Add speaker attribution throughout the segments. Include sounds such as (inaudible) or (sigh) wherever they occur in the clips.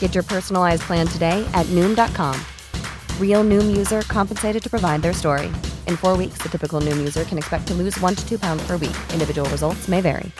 Speaker 1: Get your personalized plan today at Noom.com. Real Noom user compensated to provide their story. In four weeks, the typical Noom user can expect to lose one to two pounds per week. Individual results may vary.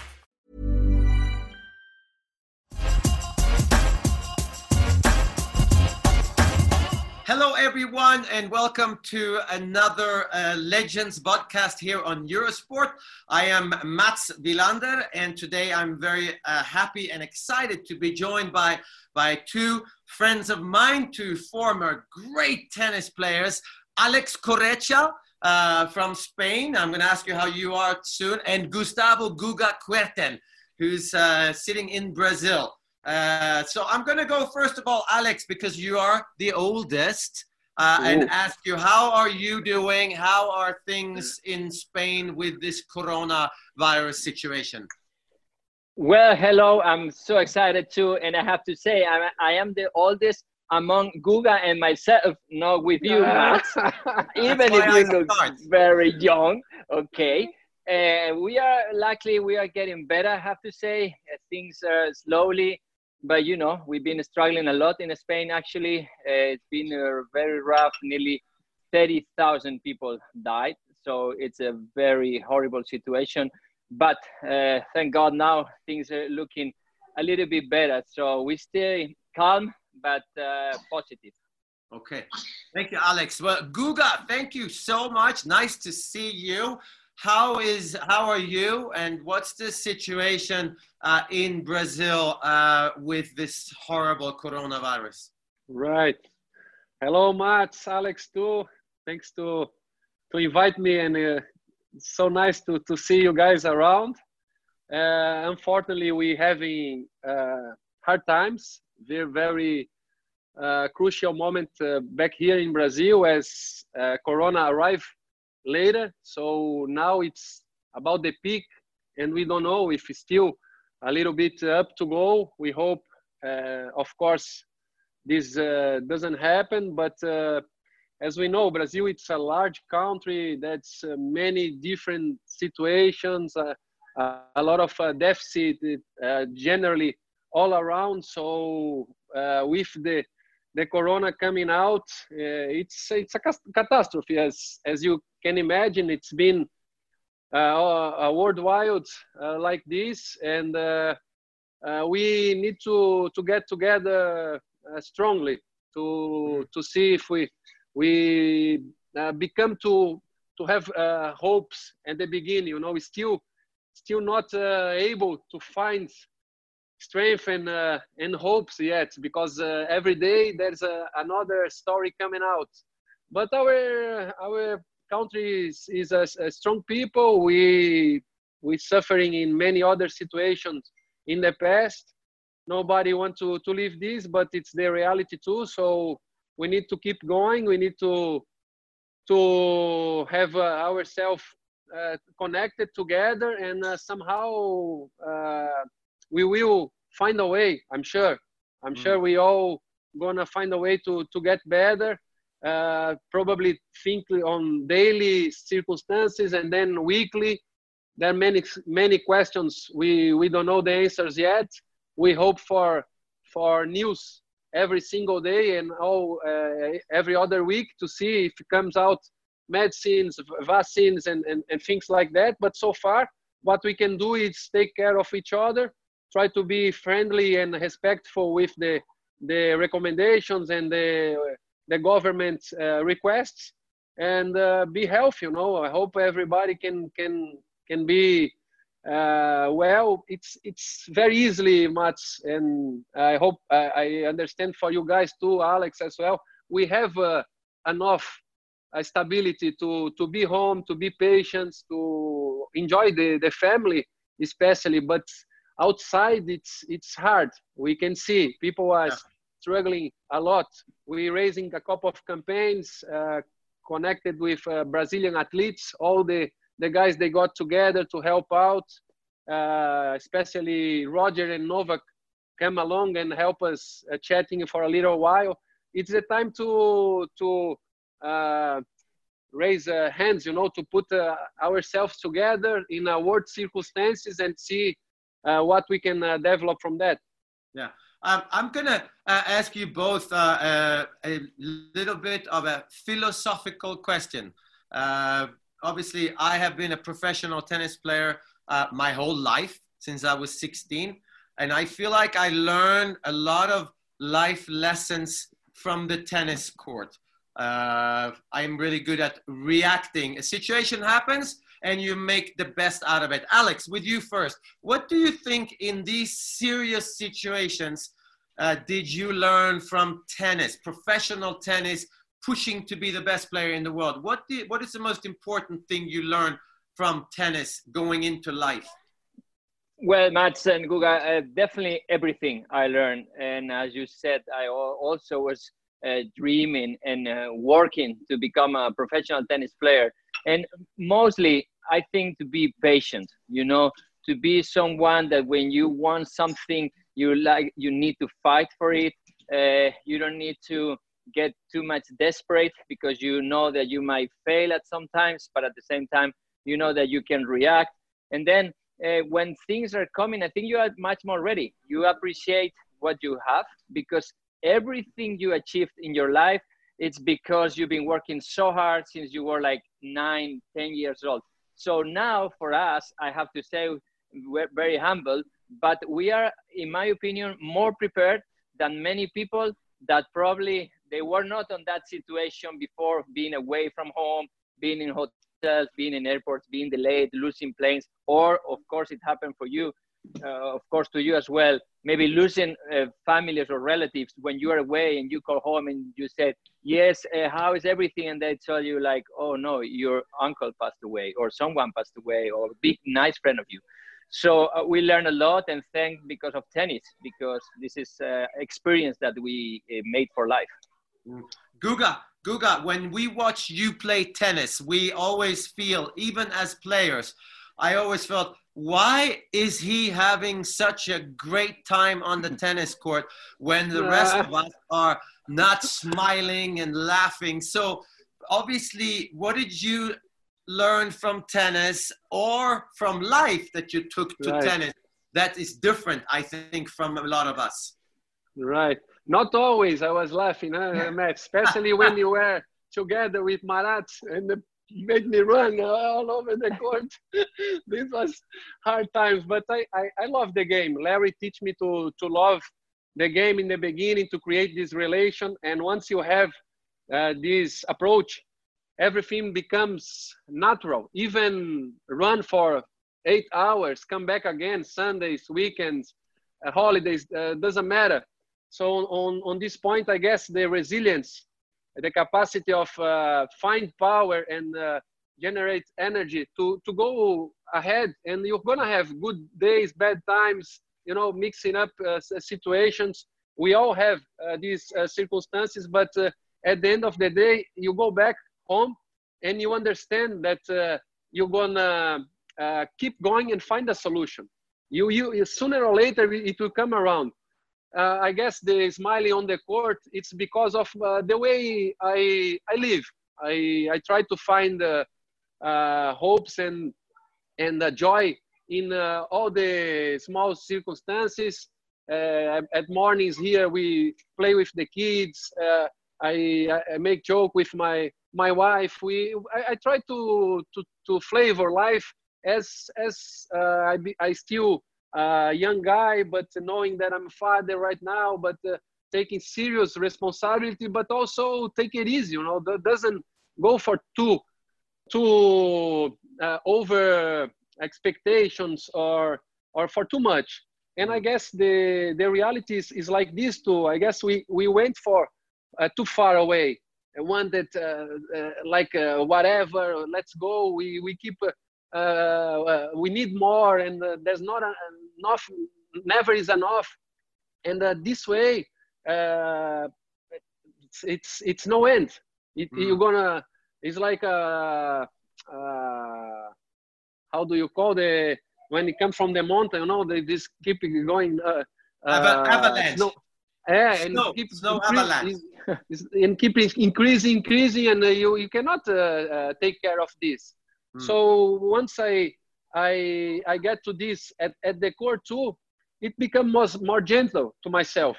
Speaker 2: Hello, everyone, and welcome to another uh, Legends podcast here on Eurosport. I am Mats Wilander, and today I'm very uh, happy and excited to be joined by, by two friends of mine, two former great tennis players, Alex Corretja uh, from Spain. I'm going to ask you how you are soon, and Gustavo Guga Kuerten, who's uh, sitting in Brazil. Uh, so I'm going to go first of all, Alex, because you are the oldest, uh, and ask you how are you doing? How are things in Spain with this coronavirus situation?
Speaker 3: Well, hello. I'm so excited too, and I have to say, I, I am the oldest among Guga and myself, not with you, Matt. (laughs) (laughs) Even if you look very young, okay. And we are luckily we are getting better. I have to say, things are slowly but you know we've been struggling a lot in spain actually uh, it's been uh, very rough nearly 30000 people died so it's a very horrible situation but uh, thank god now things are looking a little bit better. So we stay calm but uh, positive.
Speaker 2: Okay. Thank you alex. Well guga thank you so much. Nice to see you. How is how are you? And what's the situation uh, in brazil uh, with this horrible coronavirus?
Speaker 4: Right. Hello mats alex too. Thanks to to invite me and uh, it's so nice to to see you guys around uh, unfortunately we're having uh, hard times very very uh, crucial moment back here in brazil as corona arrived later. So now it's about the peak, and we don't know if it's still a little bit up to go. We hope, uh, of course, this uh, doesn't happen. But uh, as we know, Brazil it's a large country. That's uh, many different situations, uh, a lot of uh, deficit generally all around. So with the the corona coming out, it's it's a catastrophe as as you can imagine it's been uh, a worldwide uh, like this and uh, uh, we need to to get together uh, strongly to to see if we we become to to have hopes at the beginning you know we still still not able to find strength and uh, and hopes yet because uh, every day there's a, another story coming out but our our country is, is a, a, strong people. We we suffering in many other situations in the past. Nobody want to to leave this, but it's the reality too. So we need to keep going. We need to to have uh, ourselves uh, connected together, and uh, somehow uh, we will find a way. I'm sure. I'm mm. sure we all gonna find a way to to get better uh, probably think on daily circumstances and then weekly. There are many many questions we we don't know the answers yet. We hope for for news every single day and all uh, every other week to see if it comes out medicines, vaccines, and, and, and things like that. But so far, what we can do is take care of each other, try to be friendly and respectful with the the recommendations and the the government uh, requests and uh, be healthy you know i hope everybody can can can be uh, well it's it's very easily much and i hope I, I, understand for you guys too alex as well. We have uh, enough uh, stability to to be home to be patient to enjoy the the family especially but outside it's it's hard. We can see people are yeah. struggling a lot. We're raising a couple of campaigns uh, connected with uh, brazilian athletes all the the guys they got together to help out uh, especially roger and novak came along and help us uh, chatting for a little while it's the time to to uh, raise uh, hands you know to put ourselves together in world circumstances and see uh, what we can uh, develop from that.
Speaker 2: Yeah. Um, I'm going to uh, ask you both uh, a little bit of a philosophical question. Uh, obviously, I have been a professional tennis player uh, my whole life since I was 16. And I feel like I learned a lot of life lessons from the tennis court. I'm really good at reacting. A situation happens, and you make the best out of it. Alex, with you first. What do you think in these serious situations uh, did you learn from tennis, professional tennis, pushing to be the best player in the world? What, what is the most important thing you learned from tennis going into life?
Speaker 3: Well, Mats and Guga, uh, definitely everything I learned. And as you said, I also was uh, dreaming and uh, working to become a professional tennis player. And mostly I think to be patient, you know, to be someone that when you want something, you like, you need to fight for it. Uh, you don't need to get too much desperate because you know that you might fail at sometimes, but at the same time, you know that you can react. And then uh, when things are coming, I think you are much more ready. You appreciate what you have because everything you achieved in your life, it's because you've been working so hard since you were like nine, ten years old. So now for us, I have to say, we're very humble, but we are, in my opinion, more prepared than many people that probably they were not on that situation before being away from home, being in hotels, being in airports, being delayed, losing planes, or of course it happened for you uh, of course, to you as well. Maybe losing uh, families or relatives when you are away and you call home and you said, "Yes, uh, how is everything?" and they tell you like, "Oh no, your uncle passed away, or someone passed away, or a big nice friend of you." So uh, we learn a lot, and thank because of tennis, because this is uh, experience that we uh, made for life.
Speaker 2: Guga, Guga, when we watch you play tennis, we always feel, even as players, I always felt why is he having such a great time on the (laughs) tennis court when the rest of us are not smiling and laughing? So, obviously, what did you learn from tennis or from life that you took to right. tennis that is different, I think, from a lot of us?
Speaker 4: Right. Not always. I was laughing, huh, Matt, especially when you were together with Marat and the made me run all over the court. (laughs) this was hard times, but I, I, I love the game. Larri teach me to, to love the game in the beginning, to create this relation. And once you have uh, this approach, everything becomes natural. Even run for eight hours, come back again, Sundays, weekends, uh, holidays, uh, doesn't matter. So on, on this point, I guess the resilience the capacity of uh, find power and uh, generate energy to, to go ahead. And you're gonna have good days bad times you know mixing up uh, situations. We all have uh, these uh, circumstances but uh, at the end of the day you go back home and you understand that you're gonna keep going and find a solution. You, you sooner or later it will come around uh, I guess the smiling on the court, it's because of uh, the way I, I live. I, I try to find uh, uh hopes and, and joy in uh, all the small circumstances. Uh, at mornings here, we play with the kids. I, I make joke with my, my wife. We, I, I try to, to, to flavor life as, as I, be, I still a young guy, but knowing that I'm a father right now, but uh, taking serious responsibility, but also take it easy. You know, that doesn't go for too too uh, over expectations or or for too much. And I guess the the reality is, is like this too. I guess we we went for uh, too far away. One that uh, uh like uh, whatever, let's go. We we keep. Uh, we need more, and there's not enough. Never is enough. And this way, it's, it's it's no end. It, mm. You're gonna. It's like a. how do you call the when it comes from the mountain, you know, they just keep going. Uh,
Speaker 2: uh, avalanche. Snow,
Speaker 4: yeah, and
Speaker 2: snow, keep snow avalanche. (laughs)
Speaker 4: and keep increasing, increasing, and uh, you you cannot uh, uh, take care of this. Hmm. So once I I I get to this at, at the core too, it becomes more, more gentle to myself.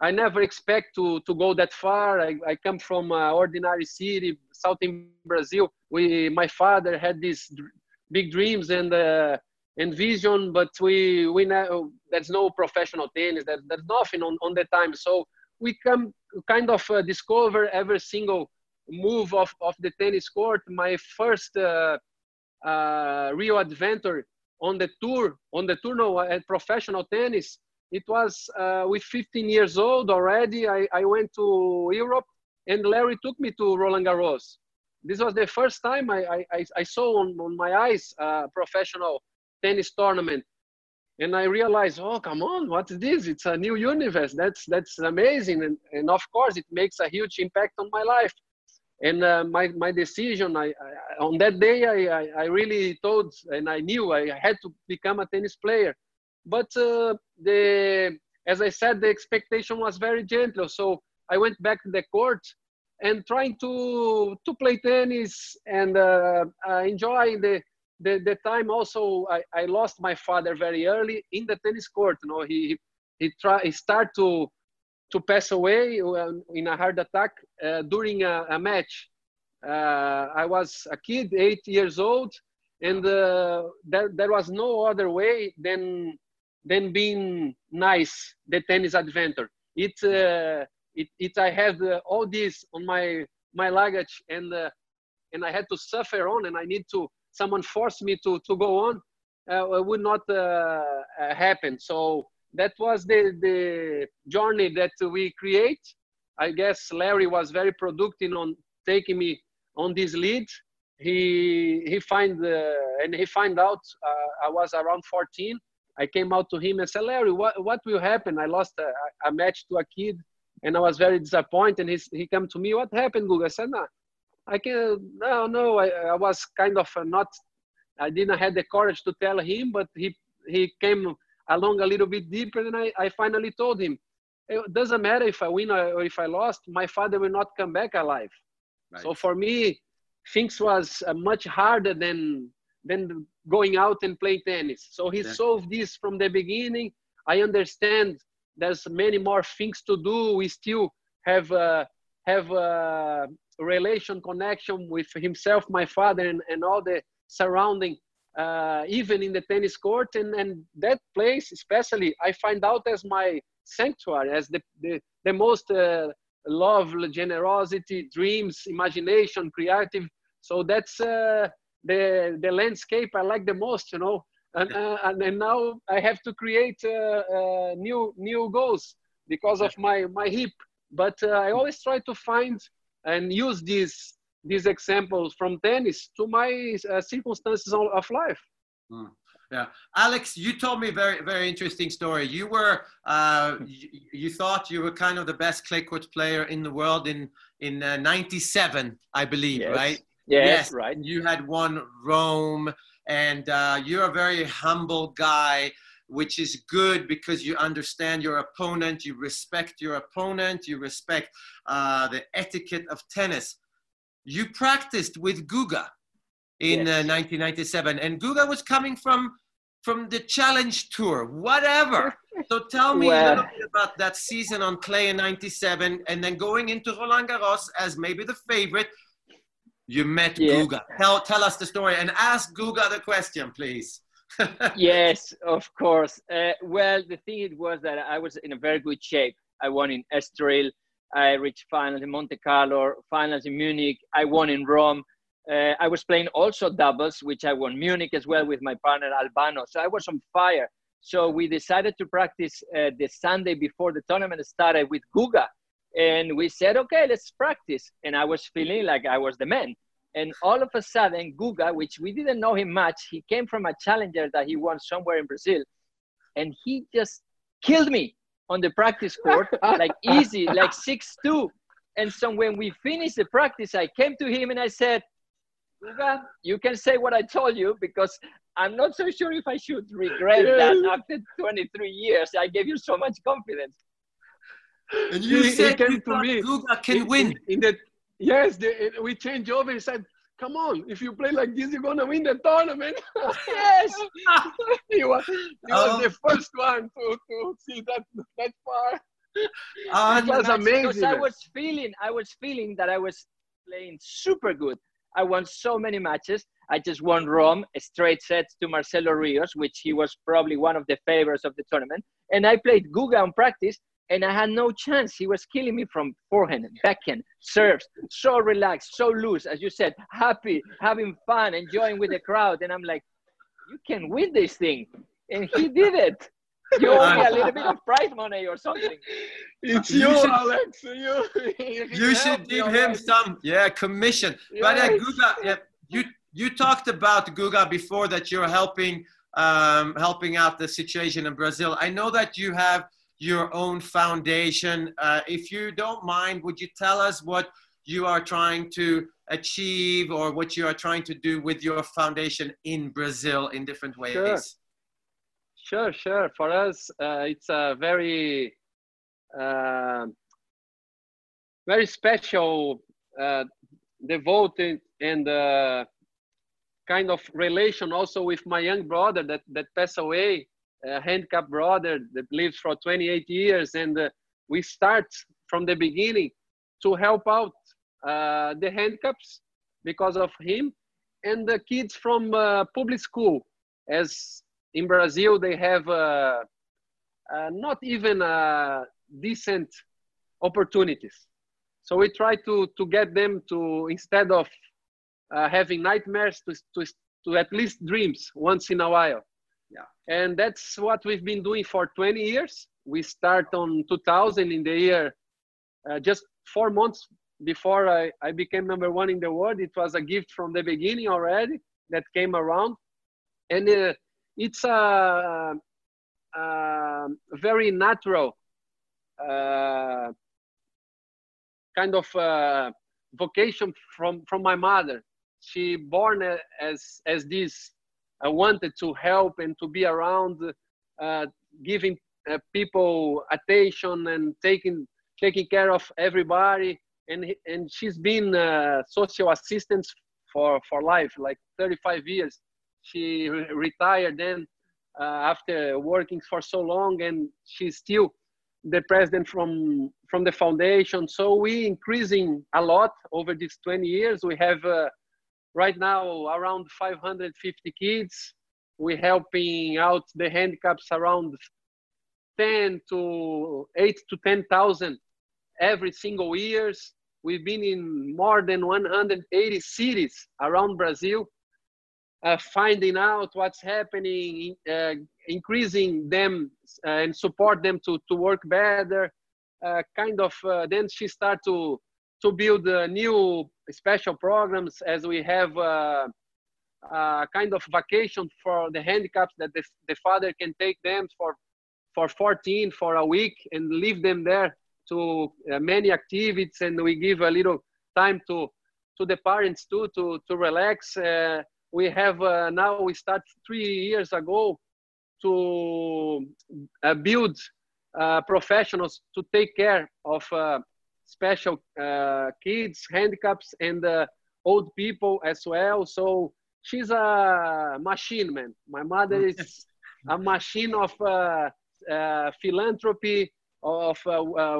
Speaker 4: I never expect to to go that far. I, I come from an ordinary city, south in Brazil. We my father had these big dreams and uh, and vision, but we we know there's no professional tennis. That there's nothing on, on the time. So we come kind of uh, discover every single move of, of the tennis court. My first uh, uh, real adventure on the tour, on the tour no, at professional tennis, it was uh, with 15 years old already. I, I went to Europe and Larri took me to Roland Garros. This was the first time I, I, I saw on, on my eyes uh, professional tennis tournament. And i realized oh come on what is this? It's a new universe. That's that's amazing. And, and of course it makes a huge impact on my life and uh, my, my decision I, I, on that day I, I, I, really told and i knew i had to become a tennis player. But uh, the as i said the expectation was very gentle. So i went back to the court and trying to to play tennis. And uh, the the, the time also. I, I lost my father very early in the tennis court. You know, he he try he start to to pass away in a heart attack uh, during a, a match. Uh, I was a kid, eight years old, and uh, there there was no other way than than being nice. The tennis adventure. It uh, it, it I had uh, all this on my my luggage and uh, and I had to suffer on, and I need to someone forced me to, to go on, uh, would not uh, uh, happen. So that was the, the journey that we create. I guess Larri was very productive on taking me on this lead. He he find uh, and he find out uh, I was around 14. I came out to him and said, Larri, what what will happen? I lost a, a match to a kid, and I was very disappointed. He he come to me, what happened, Guga? I said, nah, I can no no I, I was kind of not I didn't have the courage to tell him, but he he came along a little bit deeper, and I, I finally told him, it doesn't matter if I win or if I lost, my father will not come back alive. Right. So for me, things was uh, much harder than than going out and playing tennis. So he yeah. solved this from the beginning. I understand there's many more things to do. We still have uh, have uh, relation connection with himself my father and, and all the surrounding uh, even in the tennis court and, and that place especially i find out as my sanctuary as the, the, the most uh, love generosity dreams imagination creative. So that's uh, the the landscape i like the most you know? And, uh, and, and now i have to create uh, uh, new new goals because of my my hip. But i always try to find and use these these examples from tennis to my uh, circumstances of life.
Speaker 2: Hmm. Yeah, Alex, you told me a very very interesting story. You were uh, (laughs) you, you, thought you were kind of the best clay court player in the world in in '97, uh, I believe,
Speaker 3: yes.
Speaker 2: right?
Speaker 3: Yes, yes, right.
Speaker 2: You had won Rome, and uh, you're a very humble guy which is good because you understand your opponent, you respect your opponent, you respect uh, the etiquette of tennis. You practiced with Guga in yes. uh, 1997, and Guga was coming from from the Challenge Tour, whatever. (laughs) So tell me well, a little bit about that season on clay in '97, and then going into Roland Garros as maybe the favorite. You met yeah. Guga. Tell tell us the story and ask Guga the question, please (laughs)
Speaker 3: yes, of course. Uh, well, the thing it was that I was in a very good shape. I won in Estoril. I reached finals in Monte Carlo, finals in Munich. I won in Rome. Uh, I was playing also doubles, which I won Munich as well with my partner Albano. So I was on fire. So we decided to practice uh, the Sunday before the tournament started with Guga. And we said, okay, let's practice. And I was feeling like I was the man. And all of a sudden, Guga, which we didn't know him much, he came from a challenger that he won somewhere in Brazil. And he just killed me on the practice court, like easy, like 6 2. And so when we finished the practice, I came to him and I said, Guga, you can say what I told you because I'm not so sure if I should regret that after 23 years. I gave you so much confidence.
Speaker 4: And you he, said he came to me. Guga can in, win. In, in the yes, the, we changed over and said, "Come on, if you play like this, you're gonna win the tournament." (laughs)
Speaker 3: yes, (laughs)
Speaker 4: he was, he was um, the first one to, to see that that far.
Speaker 3: Uh, it was amazing. Because I was feeling, I was feeling that I was playing super good. I won so many matches. I just won Rome, straight sets to Marcelo Rios, which he was probably one of the favorites of the tournament. And I played Guga on practice, and I had no chance. He was killing me from forehand, backhand, serves, so relaxed, so loose, as you said, happy, having fun, enjoying with the crowd. And I'm like, you can win this thing. And he did it. You owe me a little bit of prize money or something.
Speaker 4: It's you, you should, Alex. You,
Speaker 2: you should give him some, yeah, commission. Yes. But uh, Guga, yeah, you you talked about Guga before that you're helping um, helping out the situation in Brazil. I know that you have your own foundation. Uh, if you don't mind, would you tell us what you are trying to achieve or what you are trying to do with your foundation in Brazil in different ways?
Speaker 4: Sure, sure. sure. For us, uh, it's a very, uh, very special, uh, devoted, and uh, kind of relation also with my young brother that, that passed away handicapped brother that lives for 28 years and uh, we start from the beginning to help out uh, the handicaps because of him and the kids from uh, public school. As in brazil they have uh, uh, not even decent opportunities. So we try to to get them to instead of having nightmares to, to, to at least dreams once in a while
Speaker 2: yeah.
Speaker 4: And that's what we've been doing for 20 years. We start on 2000 in the year, uh, just four months before I, I became number one in the world. It was a gift from the beginning already that came around. And uh, it's a, a, very natural uh, kind of uh, vocation from, from my mother. She born as, as this I wanted to help and to be around, uh, giving uh, people attention and taking taking care of everybody. And and she's been uh, social assistant for for life, like 35 years. She re- retired then uh, after working for so long, and she's still the president from from the foundation. So we increasing a lot over these 20 years. We have uh, right now around 550 kids. We're helping out the handicaps around 10 to 8 to 10,000 every single years. We've been in more than 180 cities around Brazil, uh, finding out what's happening, uh, increasing them uh, and support them to, to work better. Uh, kind of, uh, then she start to to build uh, new special programs as we have uh, a kind of vacation for the handicaps that the, the father can take them for for 14 for a week and leave them there to uh, many activities. And we give a little time to to the parents too to to relax. Uh, we have uh, now we start three years ago to uh, build uh, professionals to take care of special uh, kids, handicaps, and uh, old people as well. So she's a machine, man. My mother is a machine of uh, uh philanthropy, of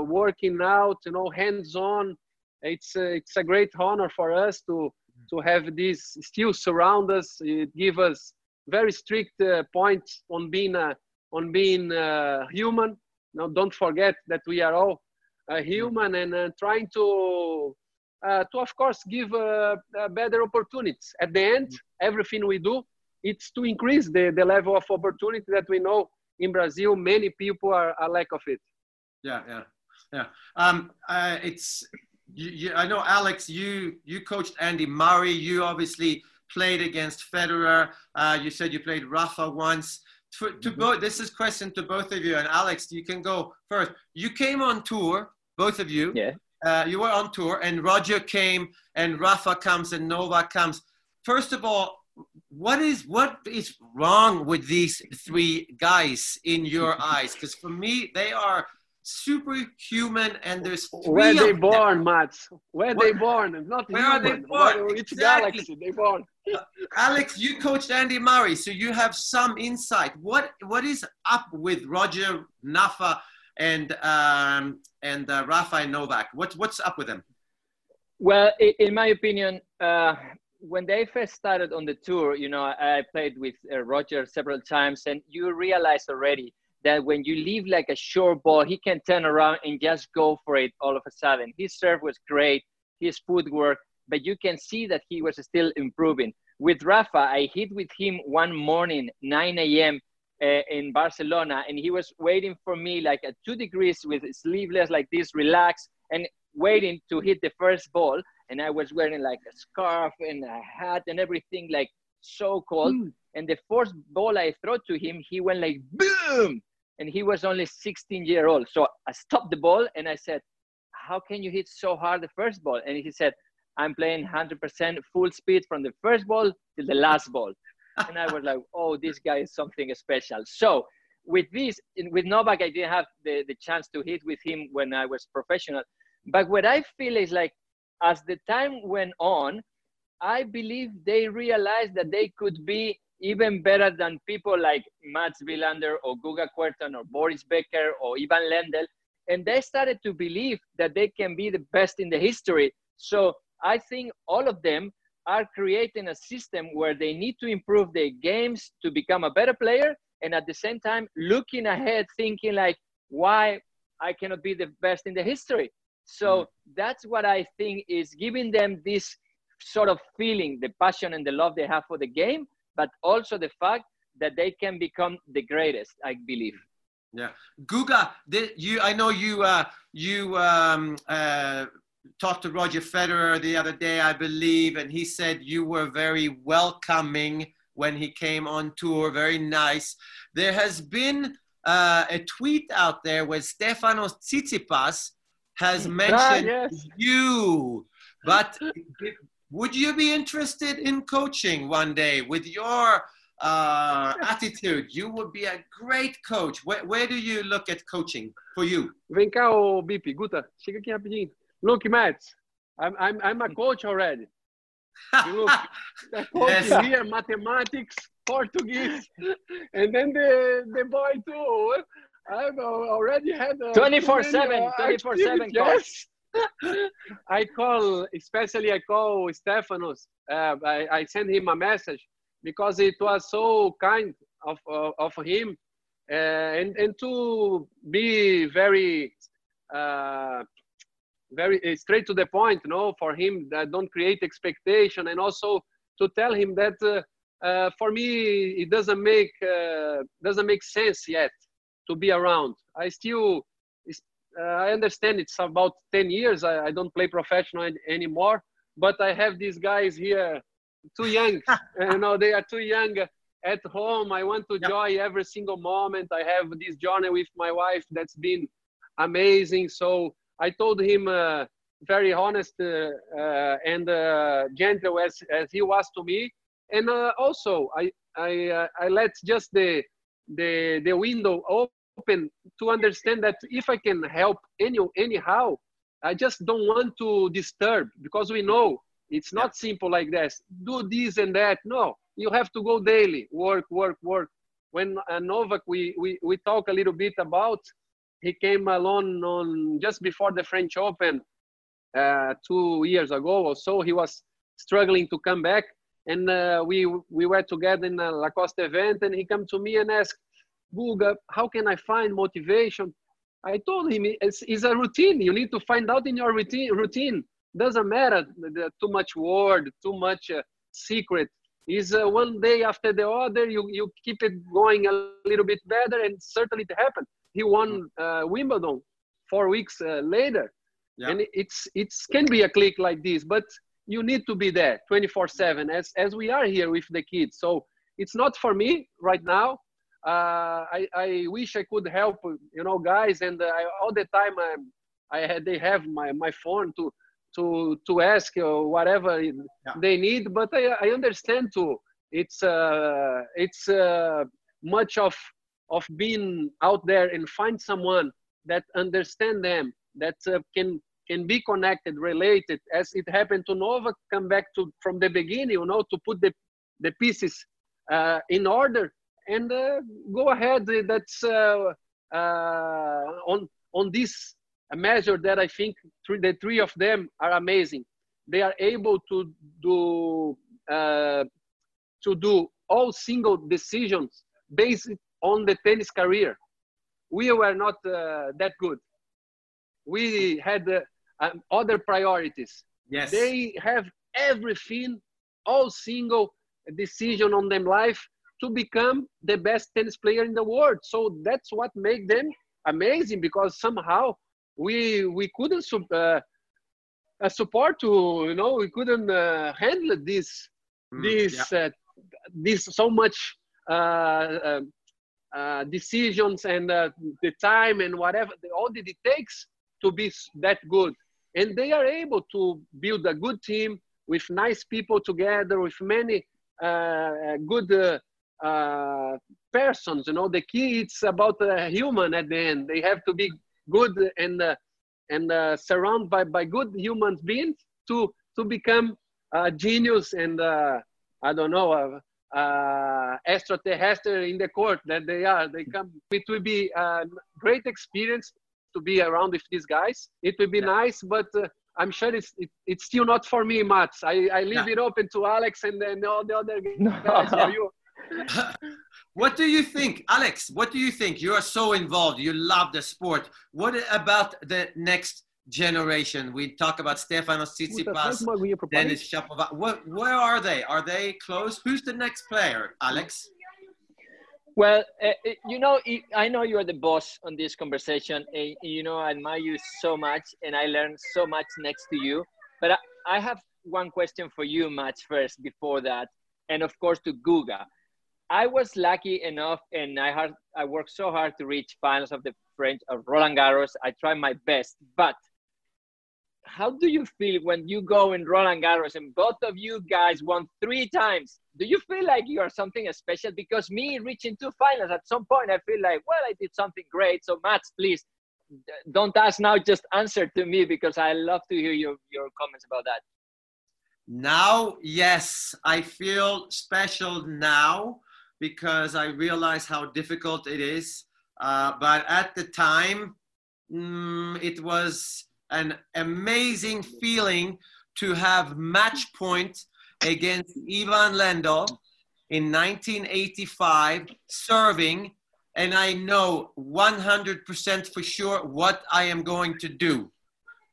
Speaker 4: working out, you know, hands-on. It's it's a great honor for us to to have this still surround us. It gives us very strict points on being a, on being human now don't forget that we are all human and uh, trying to uh, to of course give uh, uh, better opportunities. At the end everything we do it's to increase the, the level of opportunity that we know in brazil many people are, are lack of it.
Speaker 2: Yeah yeah yeah. Um, uh, it's you, you, i know alex you you coached andy murray. You obviously played against federer. You said you played rafa once to, to mm-hmm. both this is question to both of you and alex you can go first. You came on tour both of you.
Speaker 3: Yeah.
Speaker 2: Uh, you were on tour and roger came and rafa comes and novak comes. First of all what is what is wrong with these three guys in your eyes? Because for me they are superhuman and there's
Speaker 4: where they born mats? Where they born? Not
Speaker 2: where
Speaker 4: human.
Speaker 2: are they born?
Speaker 4: which exactly. galaxy they born.
Speaker 2: Uh, alex you coached andy murray so you have some insight. What what is up with roger nafa and um and uh, rafa novak? What what's up with them?
Speaker 3: Well in my opinion uh when they first started on the tour, you know, I played with uh, Roger several times, and you realize already that when you leave like a short ball, he can turn around and just go for it all of a sudden. His serve was great, his footwork, but you can see that he was still improving. With Rafa, I hit with him one morning, 9 a.m. Uh, in Barcelona, and he was waiting for me like at two degrees with sleeveless like this, relaxed, and waiting to hit the first ball. And I was wearing like a scarf and a hat and everything, like so cold. Mm. And the first ball I throw to him, he went like boom, and he was only 16 year old. So I stopped the ball and I said, "How can you hit so hard the first ball?" And he said, "I'm playing 100% full speed from the first ball to the last ball." (laughs) and I was like, "Oh, this guy is something special." So with this, with Novak, I didn't have the, the chance to hit with him when I was professional. But what I feel is like, as the time went on, I believe they realized that they could be even better than people like Mats Wilander or Guga Kuerten or Boris Becker or Ivan Lendl. And they started to believe that they can be the best in the history. So I think all of them are creating a system where they need to improve their games to become a better player. And at the same time, looking ahead, thinking like, why I cannot be the best in the history. So mm. that's what I think is giving them this sort of feeling, the passion and the love they have for the game, but also the fact that they can become the greatest, I believe.
Speaker 2: Yeah, Guga, you. I know you. Uh, you um, uh, talked to Roger Federer the other day, I believe, and he said you were very welcoming when he came on tour. Very nice. There has been uh, a tweet out there where Stefanos Tsitsipas has ah, mentioned ah, yes. you, but (laughs) would you be interested in coaching one day with your uh, attitude? You would be a great coach. Where, where do you look at coaching for you?
Speaker 4: Vem cá, ô Bipi, Guta, chega aqui rapidinho. Look, Matt, I'm, I'm, I'm a coach already. (laughs) look, the coach yes. here, mathematics, Portuguese, and then the, the boy too. I've already had
Speaker 3: 24 7, 24 7
Speaker 4: yes. I call, especially I call Stefanos. Uh, I, I sent him a message because it was so kind of, of, of him uh, and, and to be very, uh, very uh, straight to the point, you know, for him that don't create expectation and also to tell him that uh, uh, for me it doesn't make doesn't make sense yet to be around. I still uh, I understand it's about 10 years. I, I don't play professional anymore, but I have these guys here too young. (laughs) you know, they are too young at home. I want to enjoy every single moment. I have this journey with my wife that's been amazing. So I told him uh, very honest uh, uh, and uh, gentle as, as he was to me. And uh, also, I I, uh, I let just the the the window open to understand that if I can help any anyhow, I just don't want to disturb because we know it's not yeah. simple like this. Do this and that. No, you have to go daily, work, work, work. When uh, Novak, we, we, we talk a little bit about, he came along on just before the French Open uh, two years ago or so. He was struggling to come back. And uh, we, we were together in a Lacoste event and he came to me and asked, Guga, how can I find motivation I told him it's, it's a routine. You need to find out in your routine. Routine doesn't matter. Too much word, too much uh, secret. Is uh, one day after the other. You you keep it going a little bit better, and certainly it happened. He won uh, Wimbledon four weeks uh, later, yeah. and it's it's can be a click like this, but you need to be there 24/7 as as we are here with the kids. So it's not for me right now uh, I, I wish I could help, you know, guys. And uh, I, all the time I, I had, they have my, my phone to, to, to ask or whatever yeah. they need. But I, I understand too. It's, uh, it's uh, much of, of being out there and find someone that understand them, that uh, can, can be connected, related, as it happened to Nova, come back to from the beginning, you know, to put the, the pieces uh, in order and uh, go ahead. That's uh, uh, on on this measure that I think three, the three of them are amazing. They are able to do to do all single decisions based on the tennis career. We were not uh, that good. We had uh, um, other priorities.
Speaker 2: Yes.
Speaker 4: They have everything, all single decision on them life to become the best tennis player in the world. So that's what made them amazing because somehow we we couldn't uh, uh, support to you know we couldn't uh, handle this mm, this yeah. Uh, this so much uh, uh, decisions and the time and whatever all that it takes to be that good and they are able to build a good team with nice people together with many good uh, persons. You know, the key it's about a human at the end. They have to be good and uh, and uh, surrounded by, by good human beings to to become a genius and uh, I don't know uh, uh, extraterrestrial in the court that they are. They come. It will be a great experience to be around with these guys. It will be yeah. nice, but. Uh, I'm sure it's it, it's still not for me, Mats. I, I leave yeah. it open to Alex and then all the other (laughs) guys. for you. (laughs)
Speaker 2: what do you think, Alex? What do you think? You are so involved. You love the sport. What about the next generation? We talk about Stefano Tsitsipas, Denis Shapovalov. where are they? Are they close? Who's the next player, Alex?
Speaker 3: Well, uh, you know, I know you're the boss on this conversation. And, you know, I admire you so much, and I learned so much next to you. But I, I have one question for you, Mats, first, before that, and of course to Guga. I was lucky enough, and I had I worked so hard to reach finals of the French of Roland Garros. I tried my best, but how do you feel when you go in Roland Garros and both of you guys won three times? Do you feel like you are something special? Because me reaching two finals at some point, I feel like, well, I did something great. So, Mats, please don't ask now, just answer to me because I love to hear your, your comments about that.
Speaker 2: Now, yes, I feel special now because I realize how difficult it is. Uh, but at the time, mm, it was an amazing feeling to have match point against Ivan Lendl in 1985 serving and I know 100% for sure what I am going to do.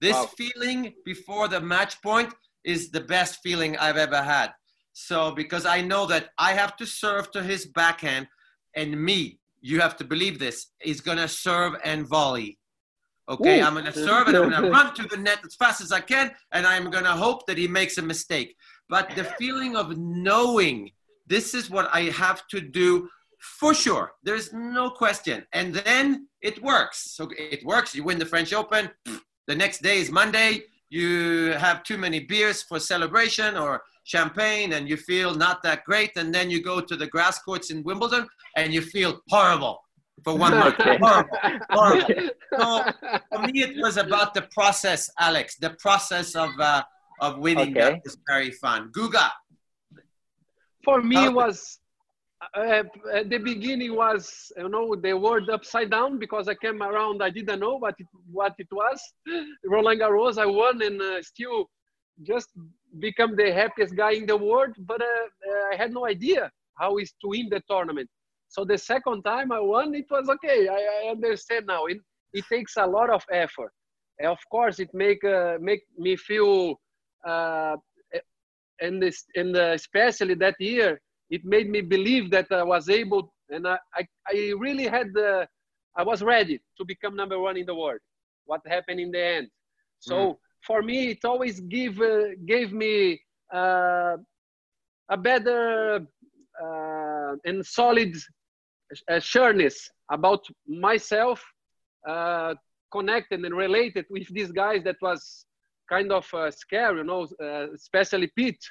Speaker 2: This wow. feeling before the match point is the best feeling I've ever had. So, because I know that I have to serve to his backhand, and me, you have to believe this, is to serve and volley. Okay, Ooh. I'm to serve and I'm to (laughs) run to the net as fast as I can, and I'm to hope that he makes a mistake. But the feeling of knowing this is what I have to do for sure, there's no question. And then it works. So it works. You win the French Open. The next day is Monday. You have too many beers for celebration or champagne and you feel not that great, and then you go to the grass courts in Wimbledon and you feel horrible for one month. horrible, horrible. So for me, it was about the process, Alex. The process of uh, of winning okay. that was very fun. Guga.
Speaker 4: For me, it was uh, at the beginning was you know the word upside down because I came around I didn't know what it what it was. Roland Garros I won and uh, still just become the happiest guy in the world, but uh, uh, I had no idea how is to win the tournament. So the second time I won, it was okay. I, I understand now. In it takes a lot of effort. And Of course, it make uh, make me feel, and this and especially that year, it made me believe that I was able, and I I, I really had the, I was ready to become number one in the world. What happened in the end? So mm. For me, it always give uh, gave me uh, a better uh, and solid uh, sureness about myself uh, connected and related with these guys that was kind of uh, scary you know uh, especially pete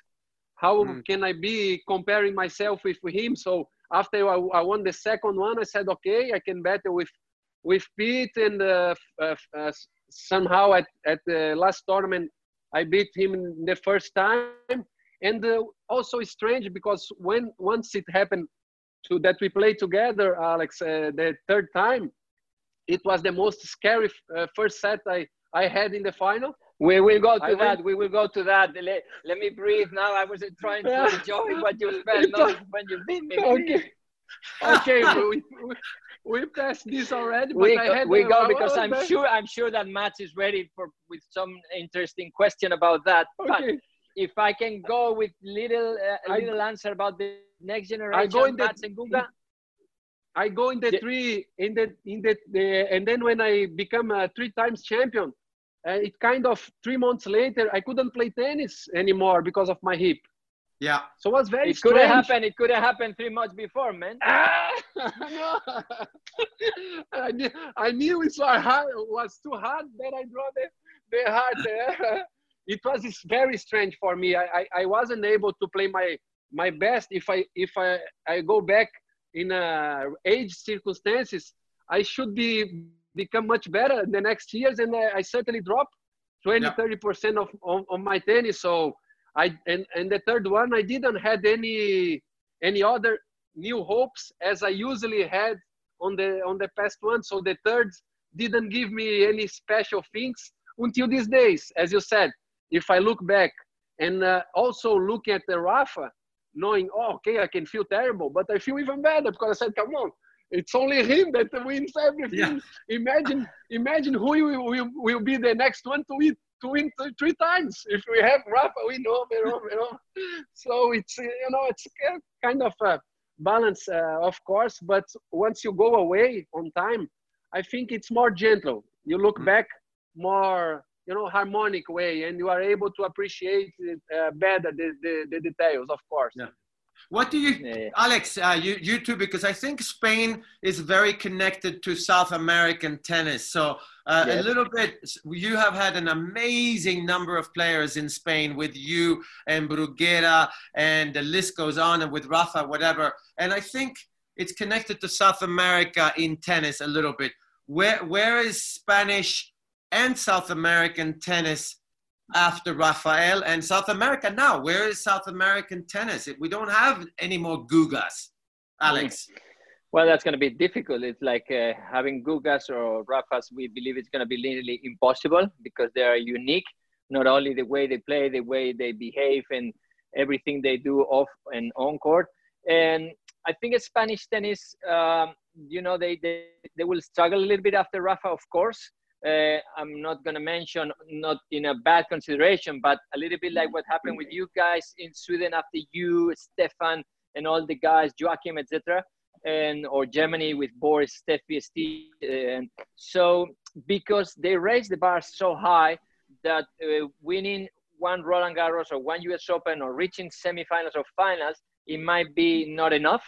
Speaker 4: how mm. can i be comparing myself with him so after I, I, won the second one i said okay i can battle with with pete and uh, uh, somehow at, at the last tournament i beat him the first time and also strange because when once it happened to that we played together, Alex, uh, the third time, it was the most scary uh, first set I, I had in the final.
Speaker 3: We will go to I that. Went... We will go to that. Let, let me breathe now. I was trying to enjoy what you felt (laughs) when you beat me.
Speaker 4: Okay. okay, (laughs) we, we, we passed this already.
Speaker 3: we go, we go because I'm sure I'm sure that Mats is ready for with some interesting question about that. Okay. But if I can go with little uh, little I, answer about the next generation, I go in the, and Guga.
Speaker 4: I go in the three in the in the, the, and then when I become a three times champion, uh, it kind of three months later I couldn't play tennis anymore because of my hip.
Speaker 2: Yeah.
Speaker 4: So it was very.
Speaker 3: It could have happened. It could have happened three months before, man.
Speaker 4: Ah, (laughs) no. I, knew, I knew it was hard. It was too hard. Then I draw the the heart. (laughs) it was very strange for me. I, I, I wasn't able to play my my best if I if I, I go back in uh, age circumstances, I should be become much better the next years, and I, I certainly drop 20 yeah. 30 percent of, of, of my tennis. So I and and the third one I didn't had any any other new hopes as I usually had on the on the past one. So the third didn't give me any special things until these days, as you said. If I look back and uh, also look at the Rafa, knowing, oh, okay, I can feel terrible, but I feel even better because I said, come on, it's only him that wins everything. Yeah. Imagine, imagine who will, will, will be the next one to win to win three times. If we have Rafa we know over, over. So it's you know it's kind of a balance, uh, of course. But once you go away on time, I think it's more gentle. You look mm-hmm. back more you know harmonic way and you are able to appreciate it, uh, better the, the, the, details of course
Speaker 2: yeah. what do you yeah. alex uh, you, you too because i think spain is very connected to south american tennis so uh, yes. a little bit you have had an amazing number of players in spain with you and bruguera and the list goes on and with rafa whatever and i think it's connected to south america in tennis a little bit where where is spanish and South American tennis after Rafael and South America now. Where is South American tennis? We don't have any more Gugas, Alex.
Speaker 3: Well, that's going to be difficult. It's like uh, having Gugas or Rafas. We believe it's going to be literally impossible because they are unique. Not only the way they play, the way they behave, and everything they do off and on court. And I think Spanish tennis, um, you know, they, they they will struggle a little bit after Rafa, of course uh, I'm not going to mention, not in a bad consideration, but a little bit like what happened with you guys in Sweden after you, Stefan, and all the guys, Joachim, etc., and or Germany with Boris, Steffi, and so because they raised the bar so high that uh, winning one Roland Garros or one U.S. Open or reaching semifinals or finals, it might be not enough,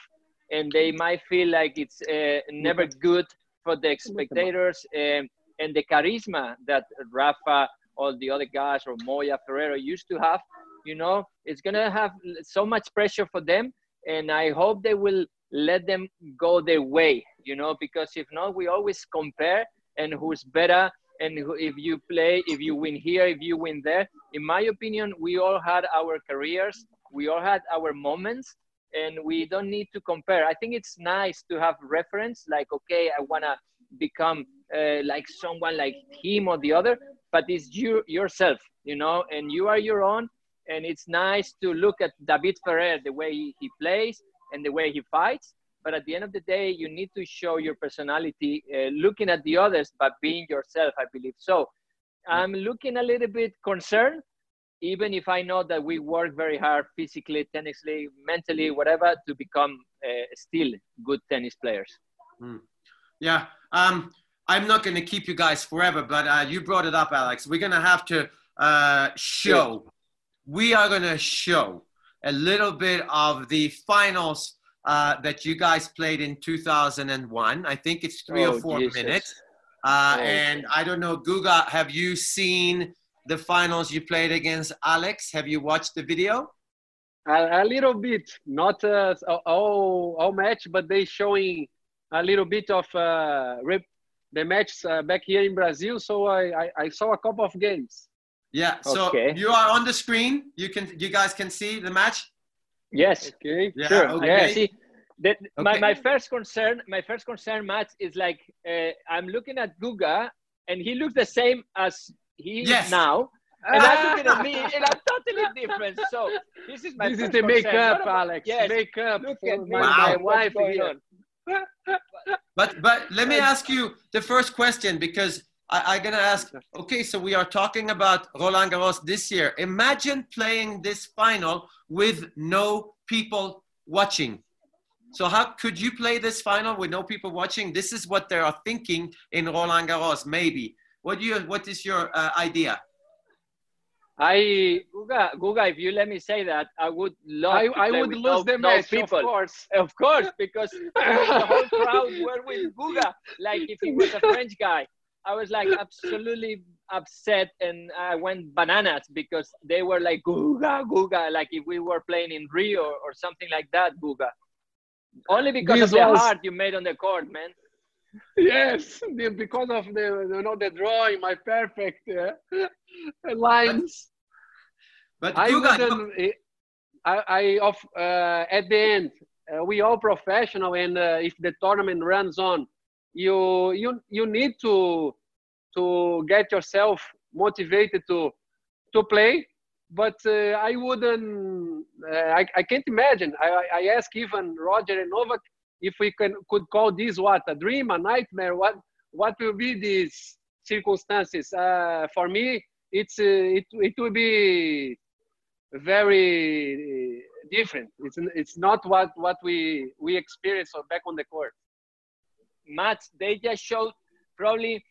Speaker 3: and they might feel like it's uh, never good for the spectators. Um, and the charisma that Rafa, all the other guys, or Moya Ferrero used to have, you know, it's gonna have so much pressure for them, and I hope they will let them go their way, you know, because if not, we always compare and who's better and if you play, if you win here, if you win there. In my opinion, we all had our careers, we all had our moments, and we don't need to compare. I think it's nice to have reference, like, okay, I wanna become uh, like someone like him or the other, but it's you yourself, you know, and you are your own. And it's nice to look at David Ferrer, the way he plays and the way he fights. but at the end of the day, you need to show your personality, uh, looking at the others, but being yourself. I believe so. I'm looking a little bit concerned, even if I know that we work very hard physically, technically, mentally, whatever, to become uh, still good tennis players.
Speaker 2: Mm. Yeah. Um, I'm not going to keep you guys forever, but uh, you brought it up, Alex. We're going to have to uh, show, we are going to show a little bit of the finals uh, that you guys played in 2001. I think it's three oh, or four Jesus. minutes. Uh, oh. And I don't know, Guga, have you seen the finals you played against Alex? Have you watched the video?
Speaker 4: A, a little bit, not uh, all, all match, but they showing a little bit of uh, rip, the match uh, back here in Brazil. So I, I, I, saw a couple of games.
Speaker 2: Yeah. So okay. you are on the screen. You can you guys can see the match.
Speaker 3: Yes.
Speaker 4: Okay.
Speaker 3: Yeah, sure. Okay. Yeah. See, that okay. my, my first concern, my first concern, Matt, is like uh, I'm looking at Guga, and he looks the same as he yes. is now. And I'm looking at me, and I'm totally different. So this is my.
Speaker 4: This is the makeup, Alex. Yes. Makeup. Look at
Speaker 3: my, wow. my wife
Speaker 4: here.
Speaker 2: but but let me ask you the first question because I, am gonna ask. Okay, so we are talking about Roland Garros this year. Imagine playing this final with no people watching. So how could you play this final with no people watching? This is what they are thinking in Roland Garros. Maybe. What do you? What is your uh, idea?
Speaker 3: I Guga, Guga, if you let me say that, I would love. I,
Speaker 4: I would lose no, the match, people. of course,
Speaker 3: of course, because (laughs) the whole crowd were with Guga, like if he was a French guy. I was like absolutely upset and I went bananas because they were like Guga, Guga, like if we were playing in Rio or something like that, Guga. Only because this of the was... heart you made on the court, man.
Speaker 4: Yes, because of the you know the drawing, my perfect uh, lines.
Speaker 2: But, but I
Speaker 4: wouldn't. Eh, I, I of uh, at the end, uh, we all professional, and uh, if the tournament runs on, you you you need to to get yourself motivated to to play but uh, i wouldn't uh, I, I can't imagine. I i ask even roger and novak if we can could call this what a dream a nightmare? What what will be these circumstances? Uh, for me it's uh, it, it will be very different. It's it's not what what we we experience back on the court
Speaker 3: Mats, they just showed probably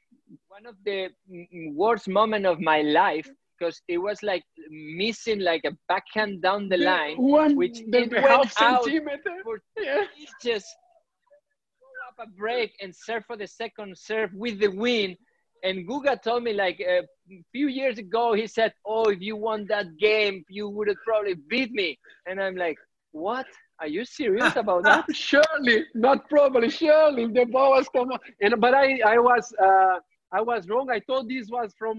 Speaker 3: one of the mm, mm, worst moment of my life because it was like missing like a backhand down the line,
Speaker 4: one,
Speaker 3: which
Speaker 4: the
Speaker 3: it went
Speaker 4: out
Speaker 3: centimeter. for yeah. just pull up a break and serve for the second serve with the win. And Guga told me like a few years ago, he said, "Oh, if you won that game, you would have probably beat me." And I'm like, "What?" Are you serious (laughs) about that?
Speaker 4: surely, not probably. Surely, the ball was come on. And but I, I was, uh, I was wrong. I thought this was from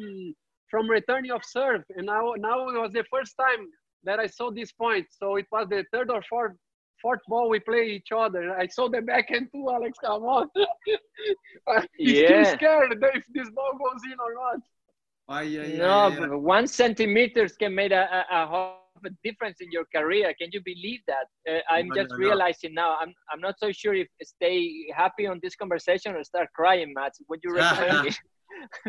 Speaker 4: from returning of serve, and now now it was the first time that I saw this point. So it was the third or fourth fourth ball we play each other. I saw the backhand too, Alex. Come on. (laughs) He's yeah. too scared if this ball goes in or not.
Speaker 3: Oh, yeah, yeah, no, yeah. one centimeters can make a, a, a a difference in your career. Can you believe that? Uh, I'm no, just no, realizing no. now. I'm I'm not so sure if stay happy on this conversation or start crying, Matt. What do you recommend (laughs)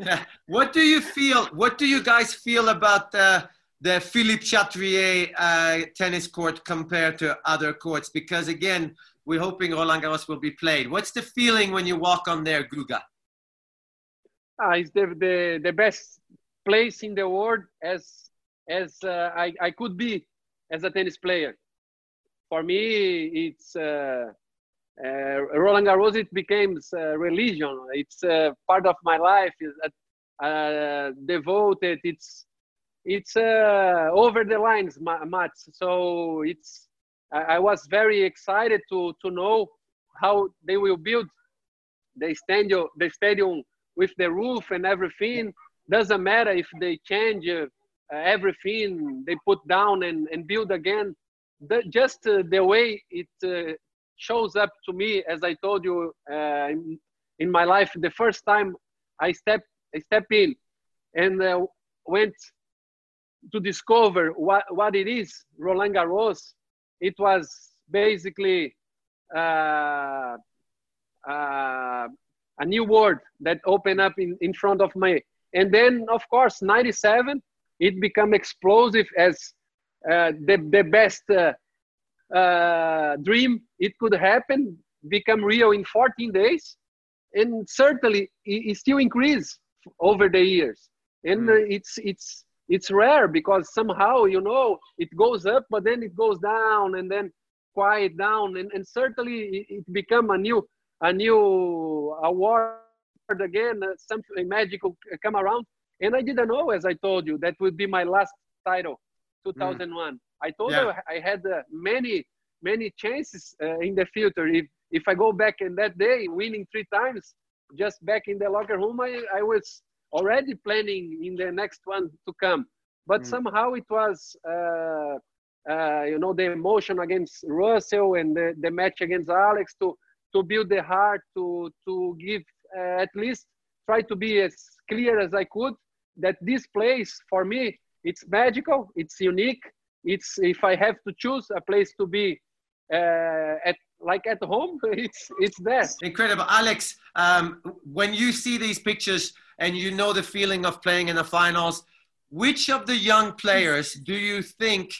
Speaker 3: (laughs)
Speaker 2: What do you feel? What do you guys feel about the the Philippe Chatrier uh, tennis court compared to other courts? Because again, we're hoping Roland Garros will be played. What's the feeling when you walk on there, Guga?
Speaker 4: Ah, it's the, the, the best place in the world as as uh, I, I could be as a tennis player. For me, it's uh, uh, Roland Garros. It becomes religion. It's a part of my life. Is devoted. It's it's over the lines, much. So it's I, I was very excited to to know how they will build the stadium, the stadium with the roof and everything. Doesn't matter if they change uh, uh, everything they put down and, and build again. The, just uh, the way it uh, shows up to me, as I told you in, in, my life, the first time I step I step in and went to discover what, what it is, Roland Garros. It was basically uh, uh, a new world that opened up in, in front of me. And then, of course, 97, it become explosive as uh, the, the best uh, uh, dream it could happen, become real in 14 days. And certainly it, it still increase over the years. And mm. it's, it's, it's rare because somehow, you know, it goes up, but then it goes down and then quiet down. And, and certainly it, it become a new, a new award again, uh, something magical come around. And I didn't know, as I told you, that would be my last title, 2001. Mm. I told yeah. you I had uh, many, many chances uh, in the future. If, if I go back in that day, winning three times, just back in the locker room, I, I was already planning in the next one to come. But mm. somehow it was, uh, uh, you know, the emotion against Russell and the, the match against Alex to, to build the heart, to, to give uh, at least try to be as clear as I could that this place for me it's magical it's unique. It's if i have to choose a place to be uh, at like at home (laughs) it's it's there.
Speaker 2: Incredible. Alex um, when you see these pictures and you know the feeling of playing in the finals which of the young players do you think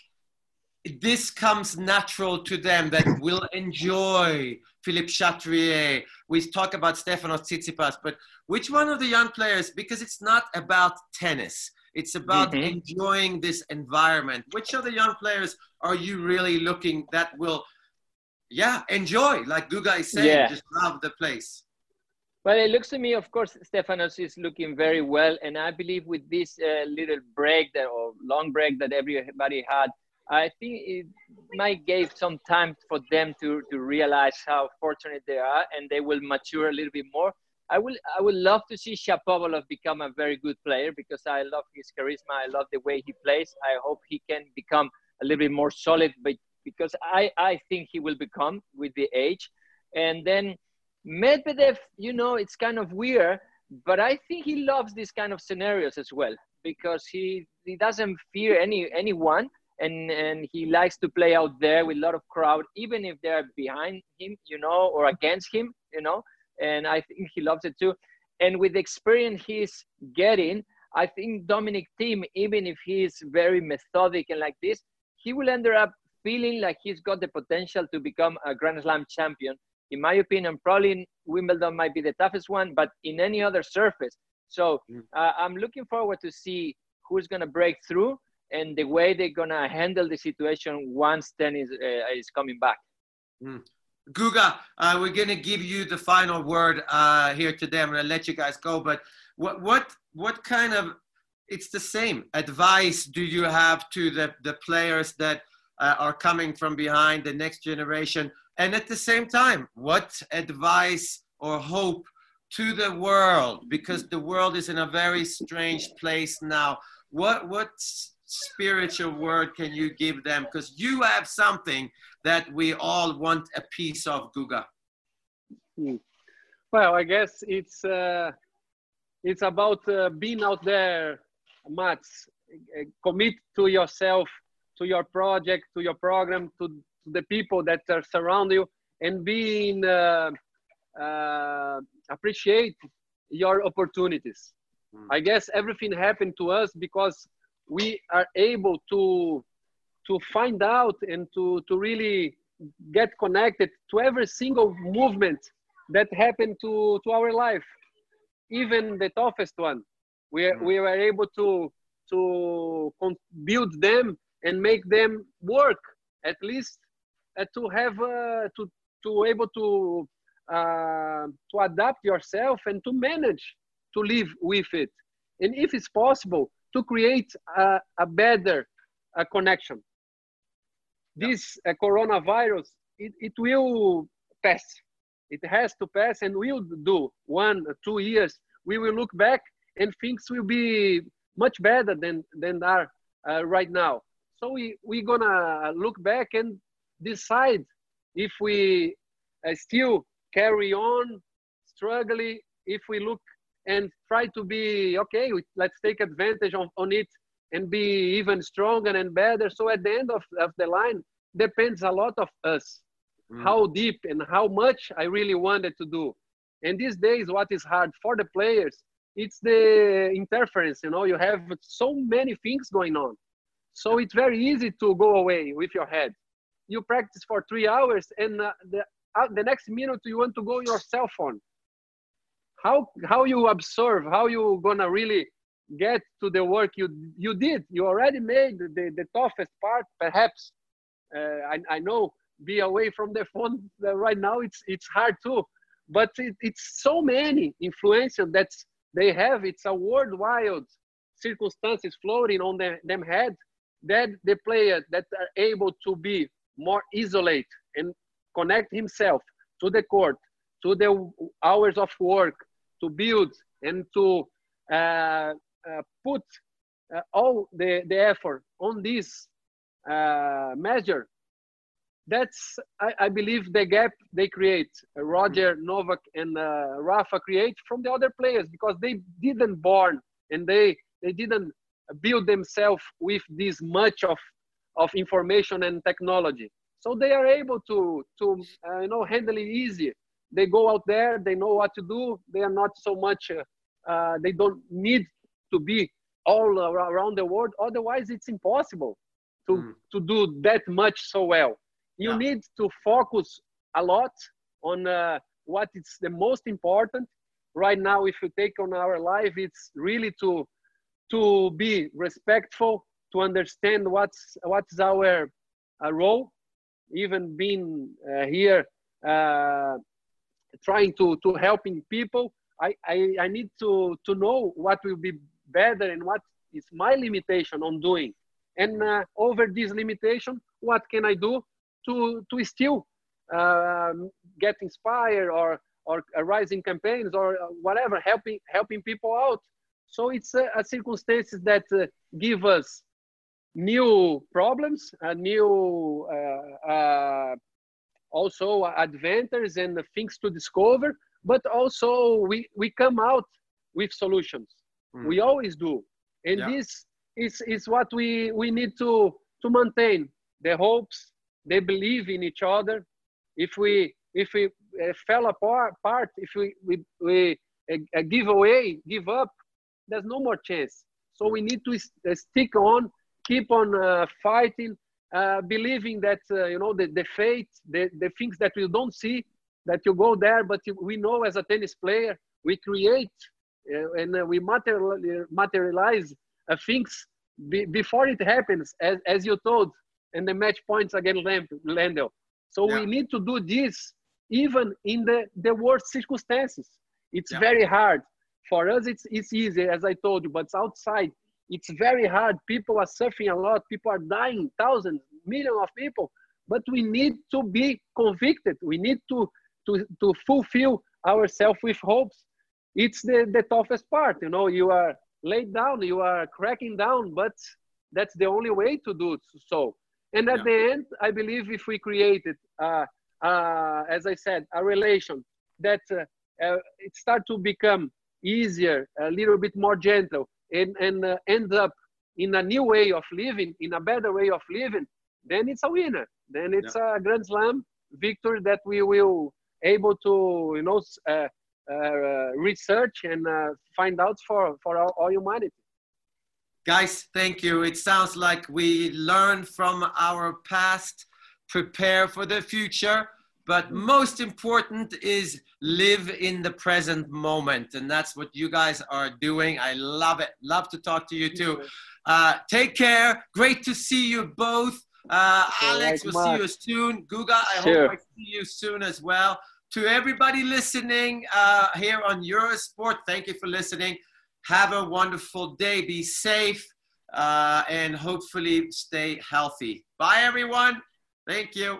Speaker 2: this comes natural to them that will enjoy Philippe Chatrier. We talk about Stefanos Tsitsipas, but which one of the young players, because it's not about tennis, it's about mm-hmm. enjoying this environment. Which of the young players are you really looking that will, yeah, enjoy, like Guga is saying, yeah. just love the place?
Speaker 3: Well, it looks to me, of course, Stefanos is looking very well. And I believe with this uh, little break that, or long break that everybody had, I think it might give some time for them to, to realize how fortunate they are and they will mature a little bit more. I will I would love to see Shapovalov become a very good player because I love his charisma. I love the way he plays. I hope he can become a little bit more solid, but because I, I think he will become with the age. And then Medvedev, you know, it's kind of weird, but I think he loves these kind of scenarios as well because he he doesn't fear any anyone and and he likes to play out there with a lot of crowd, even if they're behind him, you know, or against him, you know. And I think he loves it too. And with the experience he's getting, I think Dominic Thiem, even if he's very methodic and like this, he will end up feeling like he's got the potential to become a Grand Slam champion. In my opinion, probably Wimbledon might be the toughest one, but in any other surface. So mm. uh, I'm looking forward to see who's going to break through and the way they're gonna handle the situation once tennis uh, is coming back.
Speaker 2: Mm. Guga, uh, we're gonna give you the final word uh, here today. I'm gonna let you guys go, but what what what kind of it's the same advice do you have to the the players that uh, are coming from behind the next generation, and at the same time, what advice or hope to the world because the world is in a very strange place now. What what's spiritual word can you give them? Because you have something that we all want a piece of, Guga.
Speaker 4: Hmm. Well, I guess it's uh, it's about uh, being out there, Mats. Commit to yourself, to your project, to your program, to, to the people that are surround you, and being uh, uh appreciate your opportunities. Mm. I guess everything happened to us because we are able to to find out and to to really get connected to every single movement that happened to to our life even the toughest one we, mm. we were able to to build them and make them work at least uh, to have uh, to to able to uh, to adapt yourself and to manage to live with it and if it's possible to create a, a better a connection. This uh, coronavirus, it, it will pass. It has to pass and will do one, two years. We will look back and things will be much better than, than are uh, right now. So we, we're gonna look back and decide if we uh, still carry on struggling, if we look and try to be okay let's take advantage of, on it and be even stronger and better so at the end of, of the line depends a lot of us mm. how deep and how much I really wanted to do. And these days, what is hard for the players, it's the interference. You know, you have so many things going on. So it's very easy to go away with your head. You practice for three hours, and uh, the, uh, the next minute you want to go your cell phone. How, how you observe, how you gonna really get to the work you, you did. You already made the, the toughest part, perhaps. Uh, I, I know be away from the phone uh, right now it's it's hard too but it, it's so many influences that they have it's a worldwide circumstances floating on the, them head that the player that are able to be more isolate and connect himself to the court to the hours of work to build and to uh, uh, put uh, all the, the effort on this uh, measure that's I, I, believe the gap they create uh, roger novak and uh, rafa create from the other players because they didn't born and they they didn't build themselves with this much of of information and technology. So they are able to to uh, you know handle it easy they go out there they know what to do they are not so much uh, uh they don't need to be all around the world otherwise it's impossible to mm. to do that much so well you yeah. need to focus a lot on uh, what is the most important right now if you take on our life it's really to to be respectful to understand what's what's our uh, role even being uh, here uh, trying to to helping people I, I i need to to know what will be better and what is my limitation on doing and uh, over this limitation what can i do to to still um, get inspired or or rising campaigns or whatever, helping helping people out. So it's a, a circumstances that uh, give us new problems, a new uh, uh, also adventures and things to discover, but also we we come out with solutions. Mm. We always do, and yeah. this is is what we we need to to maintain the hopes they believe in each other. If we if we uh, fell apart, apart, if we we, we uh, give away, give up, there's no more chance. So we need to st- stick on, keep on uh, fighting, uh, believing that uh, you know the, the fate, the, the things that we don't see, that you go there, but you, we know as a tennis player, we create and we materialize, materialize things be, before it happens, as, as you told and the match points against Lendl. So yeah. we need to do this even in the, the worst circumstances. It's yeah. very hard. For us, it's, it's easy, as I told you, but outside, it's very hard. People are suffering a lot. People are dying, thousands, millions of people. But we need to be convicted. We need to, to, to fulfill ourselves with hopes. It's the, the toughest part. You know, you are laid down, you are cracking down, but that's the only way to do so. And at yeah. the end, I believe if we created, uh, uh, as I said, a relation that uh, uh it start to become easier, a little bit more gentle, and, and uh, end up in a new way of living, in a better way of living, then it's a winner. Then it's yeah. a Grand Slam victory that we will able to, you know, uh, research and find out for, for all, all humanity.
Speaker 2: Guys, thank you. It sounds like we learn from our past, prepare for the future, but most important is live in the present moment. And that's what you guys are doing. I love it. Love to talk to you too. Uh, take care. Great to see you both. Uh, Alex, we'll see you soon. Guga, I sure. hope I see you soon as well. To everybody listening uh, here on Eurosport, thank you for listening. Have a wonderful day. Be safe uh, and hopefully stay healthy. Bye, everyone. Thank you.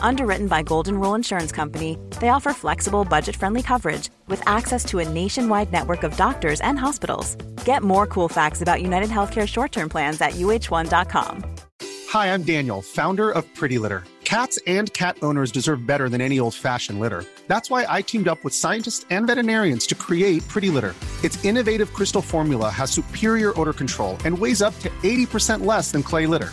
Speaker 5: Underwritten by Golden Rule Insurance Company, they offer flexible, budget friendly coverage with access to a nationwide network of doctors and hospitals. Get more cool facts about United Healthcare short term plans at uh1.com.
Speaker 6: Hi, I'm Daniel, founder of Pretty Litter. Cats and cat owners deserve better than any old fashioned litter. That's why I teamed up with scientists and veterinarians to create Pretty Litter. Its innovative crystal formula has superior odor control and weighs up to 80% less than clay litter.